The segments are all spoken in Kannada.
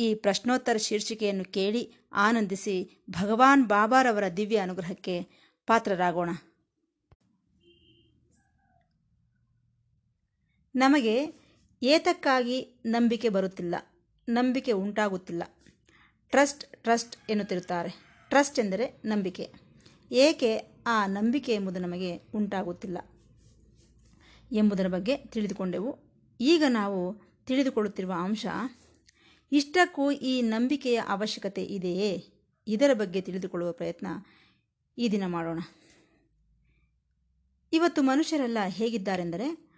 ಈ ಪ್ರಶ್ನೋತ್ತರ ಶೀರ್ಷಿಕೆಯನ್ನು ಕೇಳಿ ಆನಂದಿಸಿ ಭಗವಾನ್ ಬಾಬಾರವರ ದಿವ್ಯ ಅನುಗ್ರಹಕ್ಕೆ ಪಾತ್ರರಾಗೋಣ. ನಮಗೆ ಏತಕ್ಕಾಗಿ ನಂಬಿಕೆ ಬರುತ್ತಿಲ್ಲ, ನಂಬಿಕೆ ಉಂಟಾಗುತ್ತಿಲ್ಲ. ಟ್ರಸ್ಟ್ ಟ್ರಸ್ಟ್ ಎನ್ನುತ್ತಿರುತ್ತಾರೆ. ಟ್ರಸ್ಟ್ ಎಂದರೆ ನಂಬಿಕೆ. ಏಕೆ ಆ ನಂಬಿಕೆ ಎಂಬುದು ನಮಗೆ ಉಂಟಾಗುತ್ತಿಲ್ಲ ಎಂಬುದರ ಬಗ್ಗೆ ತಿಳಿದುಕೊಂಡೆವು. ಈಗ ನಾವು ತಿಳಿದುಕೊಳ್ಳುತ್ತಿರುವ ಅಂಶ ಇಷ್ಟಕ್ಕೂ ಈ ನಂಬಿಕೆಯ ಅವಶ್ಯಕತೆ ಇದೆಯೇ? ಇದರ ಬಗ್ಗೆ ತಿಳಿದುಕೊಳ್ಳುವ ಪ್ರಯತ್ನ ಈ ದಿನ ಮಾಡೋಣ. ಇವತ್ತು ಮನುಷ್ಯರೆಲ್ಲ ಹೇಗಿದ್ದಾರೆಂದರೆ,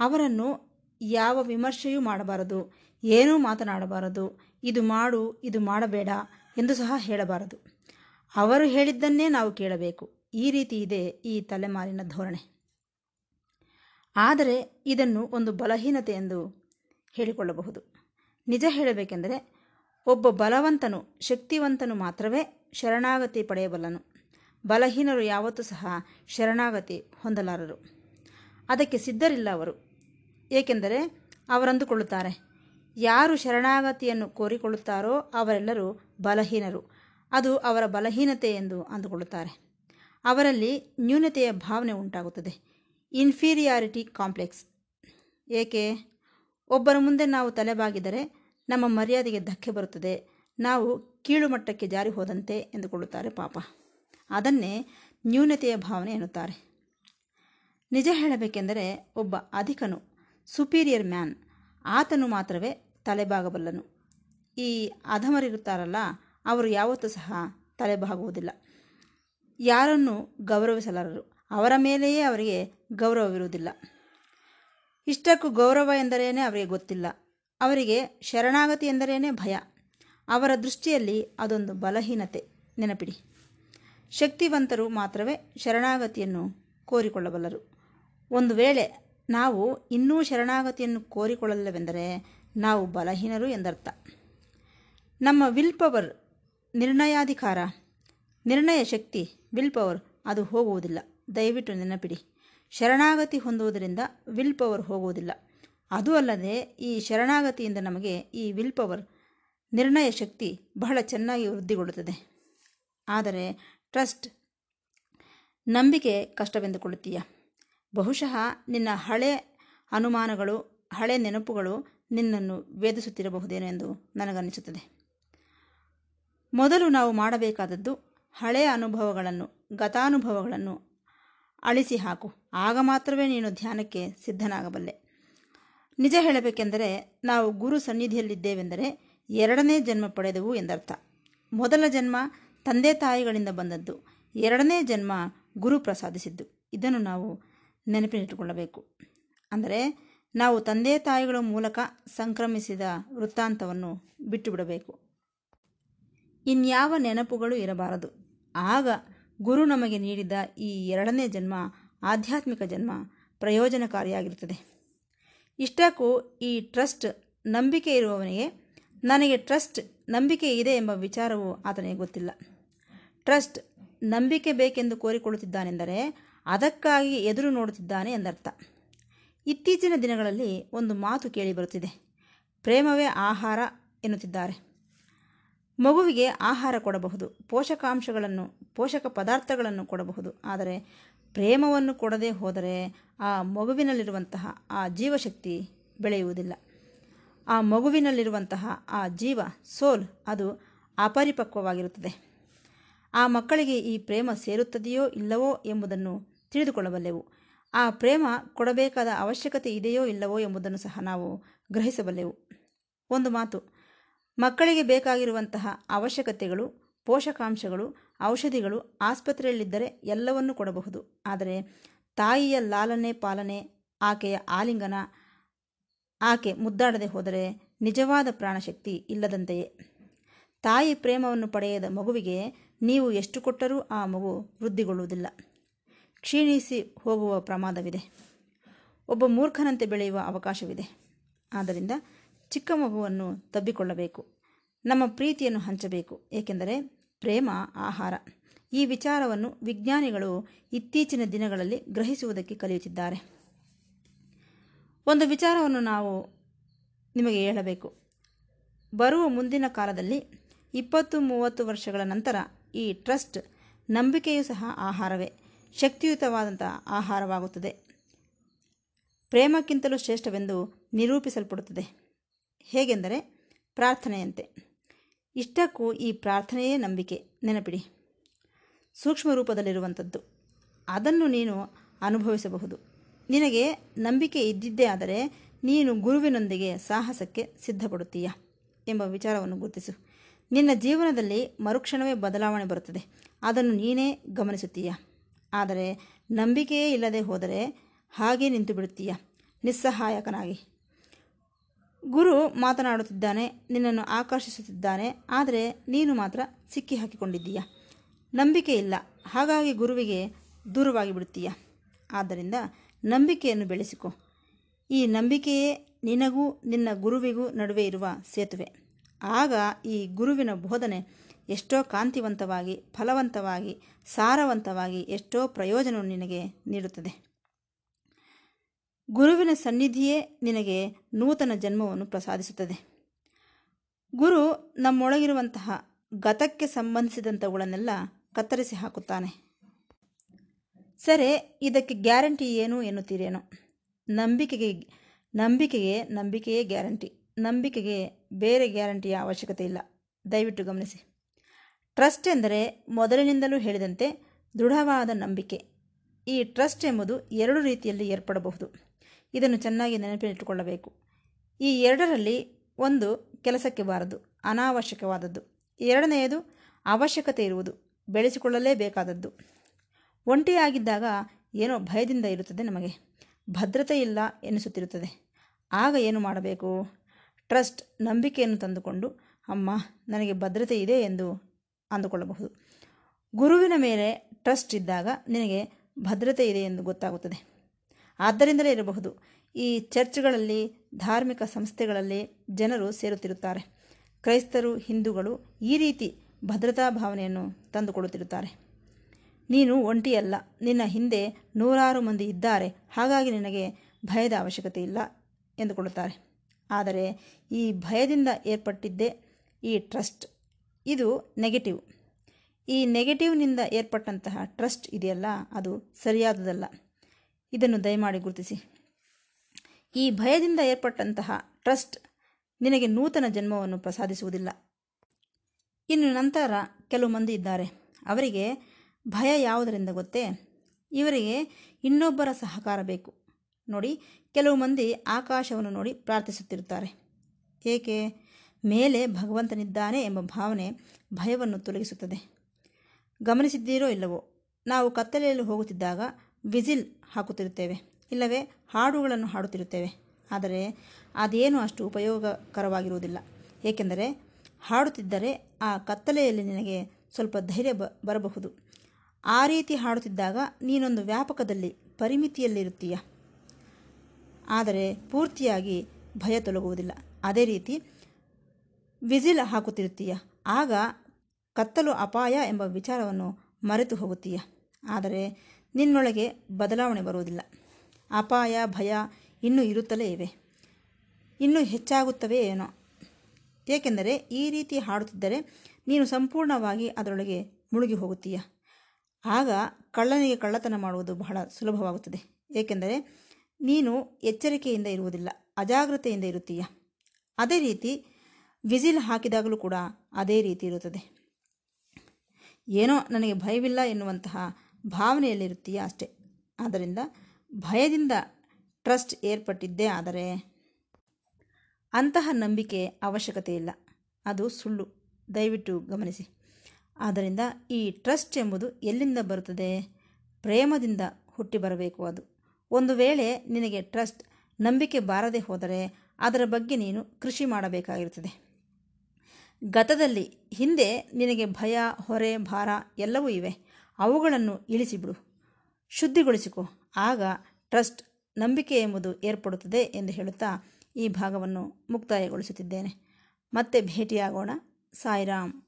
ಅವರನ್ನು ಯಾವ ವಿಮರ್ಶೆಯೂ ಮಾಡಬಾರದು, ಏನೂ ಮಾತನಾಡಬಾರದು, ಇದು ಮಾಡು, ಇದು ಮಾಡಬೇಡ ಎಂದು ಸಹ ಹೇಳಬಾರದು. ಅವರು ಹೇಳಿದ್ದನ್ನೇ ನಾವು ಕೇಳಬೇಕು. ಈ ರೀತಿ ಇದೆ ಈ ತಲೆಮಾರಿನ ಧೋರಣೆ. ಆದರೆ ಇದನ್ನು ಒಂದು ಬಲಹೀನತೆ ಎಂದು ಹೇಳಿಕೊಳ್ಳಬಹುದು. ನಿಜ ಹೇಳಬೇಕೆಂದರೆ ಒಬ್ಬ ಬಲವಂತನು, ಶಕ್ತಿವಂತನು ಮಾತ್ರವೇ ಶರಣಾಗತಿ ಪಡೆಯಬಲ್ಲನು. ಬಲಹೀನರು ಯಾವತ್ತೂ ಸಹ ಶರಣಾಗತಿ ಹೊಂದಲಾರರು. ಅದಕ್ಕೆ ಸಿದ್ಧರಿಲ್ಲ ಅವರು. ಏಕೆಂದರೆ ಅವರಂದುಕೊಳ್ಳುತ್ತಾರೆ. ಯಾರು ಶರಣಾಗತಿಯನ್ನು ಕೋರಿಕೊಳ್ಳುತ್ತಾರೋ ಅವರೆಲ್ಲರೂ ಬಲಹೀನರು. ಅದು ಅವರ ಬಲಹೀನತೆ ಎಂದು ಅಂದುಕೊಳ್ಳುತ್ತಾರೆ. ಅವರಲ್ಲಿ ನ್ಯೂನತೆಯ ಭಾವನೆ ಉಂಟಾಗುತ್ತದೆ. Inferiority complex. ಏಕೆ? ಒಬ್ಬರ ಮುಂದೆ ನಾವು ತಲೆಬಾಗಿದರೆ ನಮ್ಮ ಮರ್ಯಾದೆಗೆ ಧಕ್ಕೆ ಬರುತ್ತದೆ. ನಾವು ಕೀಳು ಮಟ್ಟಕ್ಕೆ ಜಾರಿ ಹೋದಂತೆ ಎಂದುಕೊಳ್ಳುತ್ತಾರೆ ಪಾಪ. ಅದನ್ನೇ ನ್ಯೂನತೆಯ ಭಾವನೆ ಎನ್ನುತ್ತಾರೆ. ನಿಜ ಹೇಳಬೇಕೆಂದರೆ ಒಬ್ಬ ಅಧಿಕನು ಸುಪೀರಿಯರ್ ಮ್ಯಾನ್ ಆತನು ಮಾತ್ರವೇ ತಲೆಬಾಗಬಲ್ಲನು. ಈ ಅಧಮರಿರುತ್ತಾರಲ್ಲ, ಅವರು ಯಾವತ್ತೂ ಸಹ ತಲೆಬಾಗುವುದಿಲ್ಲ. ಯಾರನ್ನು ಗೌರವಿಸಲಾರರು, ಅವರ ಮೇಲೆಯೇ ಅವರಿಗೆ ಗೌರವವಿರುವುದಿಲ್ಲ. ಇಷ್ಟಕ್ಕೂ ಗೌರವ ಎಂದರೇನೆ ಅವರಿಗೆ ಗೊತ್ತಿಲ್ಲ. ಅವರಿಗೆ ಶರಣಾಗತಿ ಎಂದರೇನೆ ಭಯ. ಅವರ ದೃಷ್ಟಿಯಲ್ಲಿ ಅದೊಂದು ಬಲಹೀನತೆ. ನೆನಪಿಡಿ. ಶಕ್ತಿವಂತರು ಮಾತ್ರವೇ ಶರಣಾಗತಿಯನ್ನು ಕೋರಿಕೊಳ್ಳಬಲ್ಲರು. ಒಂದು ವೇಳೆ ನಾವು ಇನ್ನೂ ಶರಣಾಗತಿಯನ್ನು ಕೋರಿಕೊಳ್ಳಲ್ಲವೆಂದರೆ ನಾವು ಬಲಹೀನರು ಎಂದರ್ಥ. ನಮ್ಮ ವಿಲ್ ಪವರ್ ನಿರ್ಣಯಾಧಿಕಾರ. ನಿರ್ಣಯ ಶಕ್ತಿ, ವಿಲ್ ಪವರ್ ಅದು ಹೋಗುವುದಿಲ್ಲ. ದಯವಿಟ್ಟು ನೆನಪಿಡಿ. ಶರಣಾಗತಿ ಹೊಂದುವುದರಿಂದ ವಿಲ್ ಪವರ್ ಹೋಗುವುದಿಲ್ಲ. ಅದು ಅಲ್ಲದೆ ಈ ಶರಣಾಗತಿಯಿಂದ ನಮಗೆ ಈ ವಿಲ್ ಪವರ್ ನಿರ್ಣಯ ಶಕ್ತಿ ಬಹಳ ಚೆನ್ನಾಗಿ ವೃದ್ಧಿಗೊಳ್ಳುತ್ತದೆ. ಆದರೆ ಟ್ರಸ್ಟ್ ನಂಬಿಕೆ ಕಷ್ಟವೆಂದುಕೊಳ್ಳುತ್ತೀಯ? ಬಹುಶಃ ನಿನ್ನ ಹಳೆ ಅನುಮಾನಗಳು, ಹಳೆ ನೆನಪುಗಳು ನಿನ್ನನ್ನು ವೇದಿಸುತ್ತಿರಬಹುದೇನೋ ಎಂದು ನನಗನ್ನಿಸುತ್ತದೆ. ಮೊದಲು ನಾವು ಮಾಡಬೇಕಾದದ್ದು ಹಳೆಯ ಅನುಭವಗಳನ್ನು, ಗತಾನುಭವಗಳನ್ನು ಅಳಿಸಿ ಹಾಕು. ಆಗ ಮಾತ್ರವೇ ನೀನು ಧ್ಯಾನಕ್ಕೆ ಸಿದ್ಧನಾಗಬಲ್ಲೆ. ನಿಜ ಹೇಳಬೇಕೆಂದರೆ ನಾವು ಗುರು ಸನ್ನಿಧಿಯಲ್ಲಿದ್ದೇವೆಂದರೆ ಎರಡನೇ ಜನ್ಮ ಪಡೆದೆವು ಎಂದರ್ಥ. ಮೊದಲ ಜನ್ಮ ತಂದೆ ತಾಯಿಗಳಿಂದ ಬಂದದ್ದು. ಎರಡನೇ ಜನ್ಮ ಗುರು ಪ್ರಸಾದಿಸಿದ್ದು. ಇದನ್ನು ನಾವು ನೆನಪಿನಿಟ್ಟುಕೊಳ್ಳಬೇಕು. ಅಂದರೆ ನಾವು ತಂದೆ ತಾಯಿಗಳ ಮೂಲಕ ಸಂಕ್ರಮಿಸಿದ ವೃತ್ತಾಂತವನ್ನು ಬಿಟ್ಟುಬಿಡಬೇಕು. ಇನ್ಯಾವ ನೆನಪುಗಳು ಇರಬಾರದು. ಆಗ ಗುರು ನಮಗೆ ನೀಡಿದ ಈ ಎರಡನೇ ಜನ್ಮ ಆಧ್ಯಾತ್ಮಿಕ ಜನ್ಮ ಪ್ರಯೋಜನಕಾರಿಯಾಗಿರುತ್ತದೆ. ಇಷ್ಟಕ್ಕೂ ಈ ಟ್ರಸ್ಟ್ ನಂಬಿಕೆ ಇರುವವನಿಗೆ ನನಗೆ ಟ್ರಸ್ಟ್ ನಂಬಿಕೆ ಇದೆ ಎಂಬ ವಿಚಾರವು ಆತನಿಗೆ ಗೊತ್ತಿಲ್ಲ. ಟ್ರಸ್ಟ್ ನಂಬಿಕೆ ಬೇಕೆಂದು ಕೋರಿಕೊಳ್ಳುತ್ತಿದ್ದಾನೆಂದರೆ ಅದಕ್ಕಾಗಿ ಎದುರು ನೋಡುತ್ತಿದ್ದಾನೆ ಎಂದರ್ಥ. ಇತ್ತೀಚಿನ ದಿನಗಳಲ್ಲಿ ಒಂದು ಮಾತು ಕೇಳಿಬರುತ್ತಿದೆ ಪ್ರೇಮವೇ ಆಹಾರ ಎನ್ನುತ್ತಿದ್ದಾರೆ. ಮಗುವಿಗೆ ಆಹಾರ ಕೊಡಬಹುದು, ಪೋಷಕಾಂಶಗಳನ್ನು, ಪೋಷಕ ಪದಾರ್ಥಗಳನ್ನು ಕೊಡಬಹುದು. ಆದರೆ ಪ್ರೇಮವನ್ನು ಕೊಡದೇ ಹೋದರೆ ಆ ಮಗುವಿನಲ್ಲಿರುವಂತಹ ಆ ಜೀವಶಕ್ತಿ ಬೆಳೆಯುವುದಿಲ್ಲ. ಆ ಮಗುವಿನಲ್ಲಿರುವಂತಹ ಆ ಜೀವ, ಸೋಲ್ ಅದು ಅಪರಿಪಕ್ವವಾಗಿರುತ್ತದೆ. ಆ ಮಕ್ಕಳಿಗೆ ಈ ಪ್ರೇಮ ಸೇರುತ್ತದೆಯೋ ಇಲ್ಲವೋ ಎಂಬುದನ್ನು ತಿಳಿದುಕೊಳ್ಳಬಲ್ಲೆವು. ಆ ಪ್ರೇಮ ಕೊಡಬೇಕಾದ ಅವಶ್ಯಕತೆ ಇದೆಯೋ ಇಲ್ಲವೋ ಎಂಬುದನ್ನು ಸಹ ನಾವು ಗ್ರಹಿಸಬಲ್ಲೆವು. ಒಂದು ಮಾತು ಮಕ್ಕಳಿಗೆ ಬೇಕಾಗಿರುವಂತಹ ಅವಶ್ಯಕತೆಗಳು, ಪೋಷಕಾಂಶಗಳು, ಔಷಧಿಗಳು ಆಸ್ಪತ್ರೆಯಲ್ಲಿದ್ದರೆ ಎಲ್ಲವನ್ನೂ ಕೊಡಬಹುದು. ಆದರೆ ತಾಯಿಯ ಲಾಲನೆ ಪಾಲನೆ, ಆಕೆಯ ಆಲಿಂಗನ, ಆಕೆ ಮುದ್ದಾಡದೆ ಹೋದರೆ ನಿಜವಾದ ಪ್ರಾಣಶಕ್ತಿ ಇಲ್ಲದಂತೆಯೇ? ತಾಯಿ ಪ್ರೇಮವನ್ನು ಪಡೆಯದ ಮಗುವಿಗೆ ನೀವು ಎಷ್ಟು ಕೊಟ್ಟರೂ ಆ ಮಗು ವೃದ್ಧಿಗೊಳ್ಳುವುದಿಲ್ಲ. ಕ್ಷೀಣಿಸಿ ಹೋಗುವ ಪ್ರಮಾದವಿದೆ. ಒಬ್ಬ ಮೂರ್ಖನಂತೆ ಬೆಳೆಯುವ ಅವಕಾಶವಿದೆ. ಆದ್ದರಿಂದ ಚಿಕ್ಕ ಮಗುವನ್ನು ತಬ್ಬಿಕೊಳ್ಳಬೇಕು. ನಮ್ಮ ಪ್ರೀತಿಯನ್ನು ಹಂಚಬೇಕು. ಏಕೆಂದರೆ ಪ್ರೇಮ, ಆಹಾರ. ಈ ವಿಚಾರವನ್ನು ವಿಜ್ಞಾನಿಗಳು ಇತ್ತೀಚಿನ ದಿನಗಳಲ್ಲಿ ಗ್ರಹಿಸುವುದಕ್ಕೆ ಕಲಿಯುತ್ತಿದ್ದಾರೆ. ಒಂದು ವಿಚಾರವನ್ನು ನಾವು ನಿಮಗೆ ಹೇಳಬೇಕು. ಬರುವ ಮುಂದಿನ ಕಾಲದಲ್ಲಿ ಇಪ್ಪತ್ತು ಮೂವತ್ತು ವರ್ಷಗಳ ನಂತರ ಈ ಟ್ರಸ್ಟ್ ನಂಬಿಕೆಯೂ ಸಹ ಆಹಾರವೇ. ಶಕ್ತಿಯುತವಾದಂಥ ಆಹಾರವಾಗುತ್ತದೆ. ಪ್ರೇಮಕ್ಕಿಂತಲೂ ಶ್ರೇಷ್ಠವೆಂದು ನಿರೂಪಿಸಲ್ಪಡುತ್ತದೆ. ಹೇಗೆಂದರೆ ಪ್ರಾರ್ಥನೆಯಂತೆ. ಇಷ್ಟಕ್ಕೂ ಈ ಪ್ರಾರ್ಥನೆಯೇ ನಂಬಿಕೆ. ನೆನಪಿಡಿ. ಸೂಕ್ಷ್ಮ ರೂಪದಲ್ಲಿರುವಂಥದ್ದು. ಅದನ್ನು ನೀನು ಅನುಭವಿಸಬಹುದು. ನಿನಗೆ ನಂಬಿಕೆ ಇದ್ದಿದ್ದೇ ಆದರೆ ನೀನು ಗುರುವಿನೊಂದಿಗೆ ಸಾಹಸಕ್ಕೆ ಸಿದ್ಧಪಡುತ್ತೀಯ ಎಂಬ ವಿಚಾರವನ್ನು ಗುರುತಿಸು. ನಿನ್ನ ಜೀವನದಲ್ಲಿ ಮರುಕ್ಷಣವೇ ಬದಲಾವಣೆ ಬರುತ್ತದೆ. ಅದನ್ನು ನೀನೇ ಗಮನಿಸುತ್ತೀಯ. ಆದರೆ ನಂಬಿಕೆಯೇ ಇಲ್ಲದೆ ಹೋದರೆ ಹಾಗೇ ನಿಂತು ಬಿಡುತ್ತೀಯ ನಿಸ್ಸಹಾಯಕನಾಗಿ. ಗುರು ಮಾತನಾಡುತ್ತಿದ್ದಾನೆ, ನಿನ್ನನ್ನು ಆಕರ್ಷಿಸುತ್ತಿದ್ದಾನೆ, ಆದರೆ ನೀನು ಮಾತ್ರ ಸಿಕ್ಕಿ ಹಾಕಿಕೊಂಡಿದ್ದೀಯ? ನಂಬಿಕೆ ಇಲ್ಲ ಹಾಗಾಗಿ ಗುರುವಿಗೆ ದೂರವಾಗಿ ಬಿಡುತ್ತೀಯ ಆದ್ದರಿಂದ ನಂಬಿಕೆಯನ್ನು ಬೆಳೆಸಿಕೊ. ಈ ನಂಬಿಕೆಯೇ ನಿನಗೂ ನಿನ್ನ ಗುರುವಿಗೂ ನಡುವೆ ಇರುವ ಸೇತುವೆ. ಆಗ ಈ ಗುರುವಿನ ಬೋಧನೆ ಎಷ್ಟೋ ಕಾಂತಿವಂತವಾಗಿ, ಫಲವಂತವಾಗಿ, ಸಾರವಂತವಾಗಿ, ಎಷ್ಟೋ ಪ್ರಯೋಜನವನ್ನು ನಿನಗೆ ನೀಡುತ್ತದೆ. ಗುರುವಿನ ಸನ್ನಿಧಿಯೇ ನಿನಗೆ ನೂತನ ಜನ್ಮವನ್ನು ಪ್ರಸಾದಿಸುತ್ತದೆ. ಗುರು ನಮ್ಮೊಳಗಿರುವಂತಹ ಗತಕ್ಕೆ ಸಂಬಂಧಿಸಿದಂಥವುಗಳನ್ನೆಲ್ಲ ಕತ್ತರಿಸಿ ಹಾಕುತ್ತಾನೆ. ಸರಿ, ಇದಕ್ಕೆ ಗ್ಯಾರಂಟಿ ಏನು ಎನ್ನುತ್ತೀರೇನು? ನಂಬಿಕೆಗೆ ನಂಬಿಕೆಗೆ ನಂಬಿಕೆಯೇ ಗ್ಯಾರಂಟಿ. ನಂಬಿಕೆಗೆ ಬೇರೆ ಗ್ಯಾರಂಟಿಯ ಅವಶ್ಯಕತೆ ಇಲ್ಲ. ದಯವಿಟ್ಟು ಗಮನಿಸಿ. ಟ್ರಸ್ಟ್ ಎಂದರೆ ಮೊದಲಿನಿಂದಲೂ ಹೇಳಿದಂತೆ ದೃಢವಾದ ನಂಬಿಕೆ. ಈ ಟ್ರಸ್ಟ್ ಎಂಬುದು ಎರಡು ರೀತಿಯಲ್ಲಿ ಏರ್ಪಡಬಹುದು. ಇದನ್ನು ಚೆನ್ನಾಗಿ ನೆನಪಿಟ್ಟುಕೊಳ್ಳಬೇಕು ಈ ಎರಡರಲ್ಲಿ ಒಂದು ಕೆಲಸಕ್ಕೆ ಬಾರದು ಅನಾವಶ್ಯಕವಾದದ್ದು. ಎರಡನೆಯದು ಅವಶ್ಯಕತೆ ಇರುವುದು, ಬೆಳೆಸಿಕೊಳ್ಳಲೇಬೇಕಾದದ್ದು. ಒಂಟಿಯಾಗಿದ್ದಾಗ ಏನೋ ಭಯದಿಂದ ಇರುತ್ತದೆ ನಮಗೆ. ಭದ್ರತೆ ಇಲ್ಲ ಎನಿಸುತ್ತಿರುತ್ತದೆ. ಆಗ ಏನು ಮಾಡಬೇಕು? ಟ್ರಸ್ಟ್, ನಂಬಿಕೆಯನ್ನು ತಂದುಕೊಂಡು, ಅಮ್ಮ, ನನಗೆ ಭದ್ರತೆ ಇದೆ ಎಂದು ಅಂದುಕೊಳ್ಳಬಹುದು. ಗುರುವಿನ ಮೇಲೆ ಟ್ರಸ್ಟ್ ಇದ್ದಾಗ ನಿನಗೆ ಭದ್ರತೆ ಇದೆ ಎಂದು ಗೊತ್ತಾಗುತ್ತದೆ. ಆದ್ದರಿಂದಲೇ ಇರಬಹುದು. ಈ ಚರ್ಚ್ಗಳಲ್ಲಿ, ಧಾರ್ಮಿಕ ಸಂಸ್ಥೆಗಳಲ್ಲಿ ಜನರು ಸೇರುತ್ತಿರುತ್ತಾರೆ. ಕ್ರೈಸ್ತರು, ಹಿಂದೂಗಳು ಈ ರೀತಿ ಭದ್ರತಾ ಭಾವನೆಯನ್ನು ತಂದುಕೊಡುತ್ತಿರುತ್ತಾರೆ. ನೀನು ಒಂಟಿಯಲ್ಲ. ನಿನ್ನ ಹಿಂದೆ ನೂರಾರು ಮಂದಿ ಇದ್ದಾರೆ. ಹಾಗಾಗಿ ನಿನಗೆ ಭಯದ ಅವಶ್ಯಕತೆ ಇಲ್ಲ ಎಂದುಕೊಳ್ಳುತ್ತಾರೆ. ಆದರೆ ಈ ಭಯದಿಂದ ಏರ್ಪಟ್ಟಿದ್ದೇ ಈ ಟ್ರಸ್ಟ್. ಇದು ನೆಗೆಟಿವ್. ಈ ನೆಗೆಟಿವ್ನಿಂದ ಏರ್ಪಟ್ಟಂತಹ ಟ್ರಸ್ಟ್ ಇದೆಯಲ್ಲ? ಅದು ಸರಿಯಾದುದಲ್ಲ. ಇದನ್ನು ದಯಮಾಡಿ ಗುರುತಿಸಿ. ಈ ಭಯದಿಂದ ಏರ್ಪಟ್ಟಂತಹ ಟ್ರಸ್ಟ್ ನಿನಗೆ ನೂತನ ಜನ್ಮವನ್ನು ಪ್ರಸಾದಿಸುವುದಿಲ್ಲ. ಇನ್ನು ನಂತರ ಕೆಲವು ಮಂದಿ ಇದ್ದಾರೆ. ಅವರಿಗೆ ಭಯ ಯಾವುದರಿಂದ ಗೊತ್ತೇ? ಇವರಿಗೆ ಇನ್ನೊಬ್ಬರ ಸಹಕಾರ ಬೇಕು. ನೋಡಿ, ಕೆಲವು ಮಂದಿ ಆಕಾಶವನ್ನು ನೋಡಿ ಪ್ರಾರ್ಥಿಸುತ್ತಿರುತ್ತಾರೆ. ಏಕೆ? ಮೇಲೆ ಭಗವಂತನಿದ್ದಾನೆ ಎಂಬ ಭಾವನೆ ಭಯವನ್ನು ತೊಲಗಿಸುತ್ತದೆ. ಗಮನಿಸಿದ್ದೀರೋ ಇಲ್ಲವೋ? ನಾವು ಕತ್ತಲೆಯಲ್ಲಿ ಹೋಗುತ್ತಿದ್ದಾಗ ವಿಸಿಲ್ ಹಾಕುತ್ತಿರುತ್ತೇವೆ. ಇಲ್ಲವೇ, ಹಾಡುಗಳನ್ನು ಹಾಡುತ್ತಿರುತ್ತೇವೆ. ಆದರೆ ಅದೇನು ಅಷ್ಟು ಉಪಯೋಗಕರವಾಗಿರುವುದಿಲ್ಲ. ಏಕೆಂದರೆ, ಹಾಡುತ್ತಿದ್ದರೆ ಆ ಕತ್ತಲೆಯಲ್ಲಿ ನಿನಗೆ ಸ್ವಲ್ಪ ಧೈರ್ಯ ಬ, ಬರಬಹುದು. ಆ ರೀತಿ ಹಾಡುತ್ತಿದ್ದಾಗ ನೀನೊಂದು ವ್ಯಾಪಕದಲ್ಲಿ ಪರಿಮಿತಿಯಲ್ಲಿರುತ್ತೀಯ. ಆದರೆ ಪೂರ್ತಿಯಾಗಿ ಭಯ ತೊಲಗುವುದಿಲ್ಲ. ಅದೇ ರೀತಿ ವಿಜಿಲ್ ಹಾಕುತ್ತಿರುತ್ತೀಯ. ಆಗ ಕತ್ತಲು ಅಪಾಯ ಎಂಬ ವಿಚಾರವನ್ನು ಮರೆತು ಹೋಗುತ್ತೀಯ ಆದರೆ ನಿನ್ನೊಳಗೆ ಬದಲಾವಣೆ ಬರುವುದಿಲ್ಲ. ಅಪಾಯ, ಭಯ ಇನ್ನೂ ಇರುತ್ತಲೇ ಇವೆ. ಇನ್ನೂ ಹೆಚ್ಚಾಗುತ್ತವೆ ಏನೋ. ಏಕೆಂದರೆ ಈ ರೀತಿ ಹಾಡುತ್ತಿದ್ದರೆ ನೀನು ಸಂಪೂರ್ಣವಾಗಿ ಅದರೊಳಗೆ ಮುಳುಗಿ ಹೋಗುತ್ತೀಯ. ಆಗ ಕಳ್ಳನಿಗೆ ಕಳ್ಳತನ ಮಾಡುವುದು ಬಹಳ ಸುಲಭವಾಗುತ್ತದೆ. ಏಕೆಂದರೆ ನೀನು ಎಚ್ಚರಿಕೆಯಿಂದ ಇರುವುದಿಲ್ಲ, ಅಜಾಗ್ರತೆಯಿಂದ ಇರುತ್ತೀಯ. ಅದೇ ರೀತಿ ವಿಸಿಲ್ ಹಾಕಿದಾಗಲೂ ಕೂಡ ಅದೇ ರೀತಿ ಇರುತ್ತದೆ. ಏನೋ ನನಗೆ ಭಯವಿಲ್ಲ ಎನ್ನುವಂತಹ ಭಾವನೆಯಲ್ಲಿರುತ್ತೀಯ ಅಷ್ಟೇ. ಆದ್ದರಿಂದ ಭಯದಿಂದ ಟ್ರಸ್ಟ್ ಏರ್ಪಟ್ಟಿದ್ದೇ ಆದರೆ ಅಂತಹ ನಂಬಿಕೆ ಅವಶ್ಯಕತೆ ಇಲ್ಲ ಅದು ಸುಳ್ಳು. ದಯವಿಟ್ಟು ಗಮನಿಸಿ. ಆದ್ದರಿಂದ ಈ ಟ್ರಸ್ಟ್ ಎಂಬುದು ಎಲ್ಲಿಂದ ಬರುತ್ತದೆ? ಪ್ರೇಮದಿಂದ ಹುಟ್ಟಿ ಬರಬೇಕು ಅದು. ಒಂದು ವೇಳೆ ನಿನಗೆ ಟ್ರಸ್ಟ್ ನಂಬಿಕೆ ಬಾರದೆ ಹೋದರೆ ಅದರ ಬಗ್ಗೆ ನೀನು ಕೃಷಿ ಮಾಡಬೇಕಾಗಿರುತ್ತದೆ. ಗತದಲ್ಲಿ ಹಿಂದೆ ನಿನಗೆ ಭಯ, ಹೊರೆ, ಭಾರ ಎಲ್ಲವೂ ಇವೆ. ಅವುಗಳನ್ನು ಇಳಿಸಿಬಿಡು. ಶುದ್ಧಿಗೊಳಿಸಿಕೊ. ಆಗ ಟ್ರಸ್ಟ್ ನಂಬಿಕೆ ಎಂಬುದು ಏರ್ಪಡುತ್ತದೆ ಎಂದು ಹೇಳುತ್ತಾ ಈ ಭಾಗವನ್ನು ಮುಕ್ತಾಯಗೊಳಿಸುತ್ತಿದ್ದೇನೆ. ಮತ್ತೆ ಭೇಟಿಯಾಗೋಣ. ಸಾಯಿರಾಮ್.